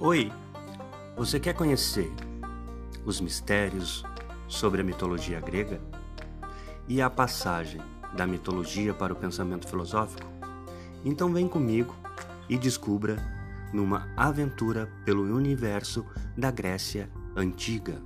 Oi, você quer conhecer os mistérios sobre a mitologia grega e a passagem da mitologia para o pensamento filosófico? Então vem comigo e descubra numa aventura pelo universo da Grécia Antiga.